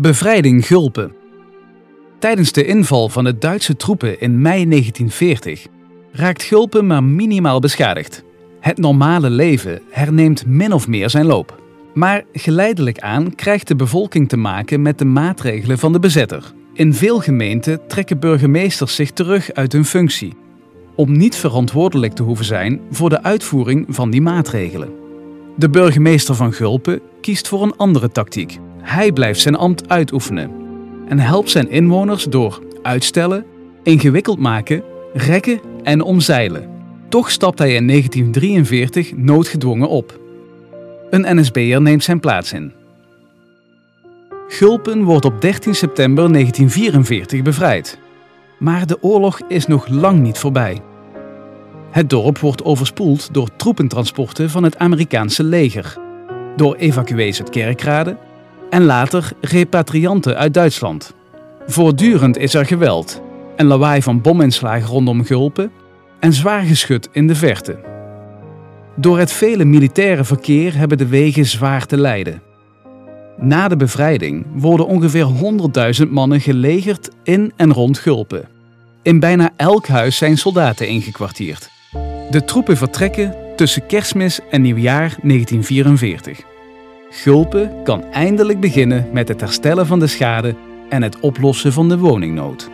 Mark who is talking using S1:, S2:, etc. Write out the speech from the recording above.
S1: Bevrijding Gulpen. Tijdens de inval van de Duitse troepen in mei 1940 raakt Gulpen maar minimaal beschadigd. Het normale leven herneemt min of meer zijn loop. Maar geleidelijk aan krijgt de bevolking te maken met de maatregelen van de bezetter. In veel gemeenten trekken burgemeesters zich terug uit hun functie, om niet verantwoordelijk te hoeven zijn voor de uitvoering van die maatregelen. De burgemeester van Gulpen kiest voor een andere tactiek. Hij blijft zijn ambt uitoefenen en helpt zijn inwoners door uitstellen, ingewikkeld maken, rekken en omzeilen. Toch stapt hij in 1943 noodgedwongen op. Een NSB'er neemt zijn plaats in. Gulpen wordt op 13 september 1944 bevrijd. Maar de oorlog is nog lang niet voorbij. Het dorp wordt overspoeld door troepentransporten van het Amerikaanse leger, door evacuees uit Kerkrade en later repatrianten uit Duitsland. Voortdurend is er geweld en lawaai van bominslagen rondom Gulpen en zwaar geschut in de verte. Door het vele militaire verkeer hebben de wegen zwaar te lijden. Na de bevrijding worden ongeveer 100.000 mannen gelegerd in en rond Gulpen. In bijna elk huis zijn soldaten ingekwartierd. De troepen vertrekken tussen kerstmis en nieuwjaar 1944. Gulpen kan eindelijk beginnen met het herstellen van de schade en het oplossen van de woningnood.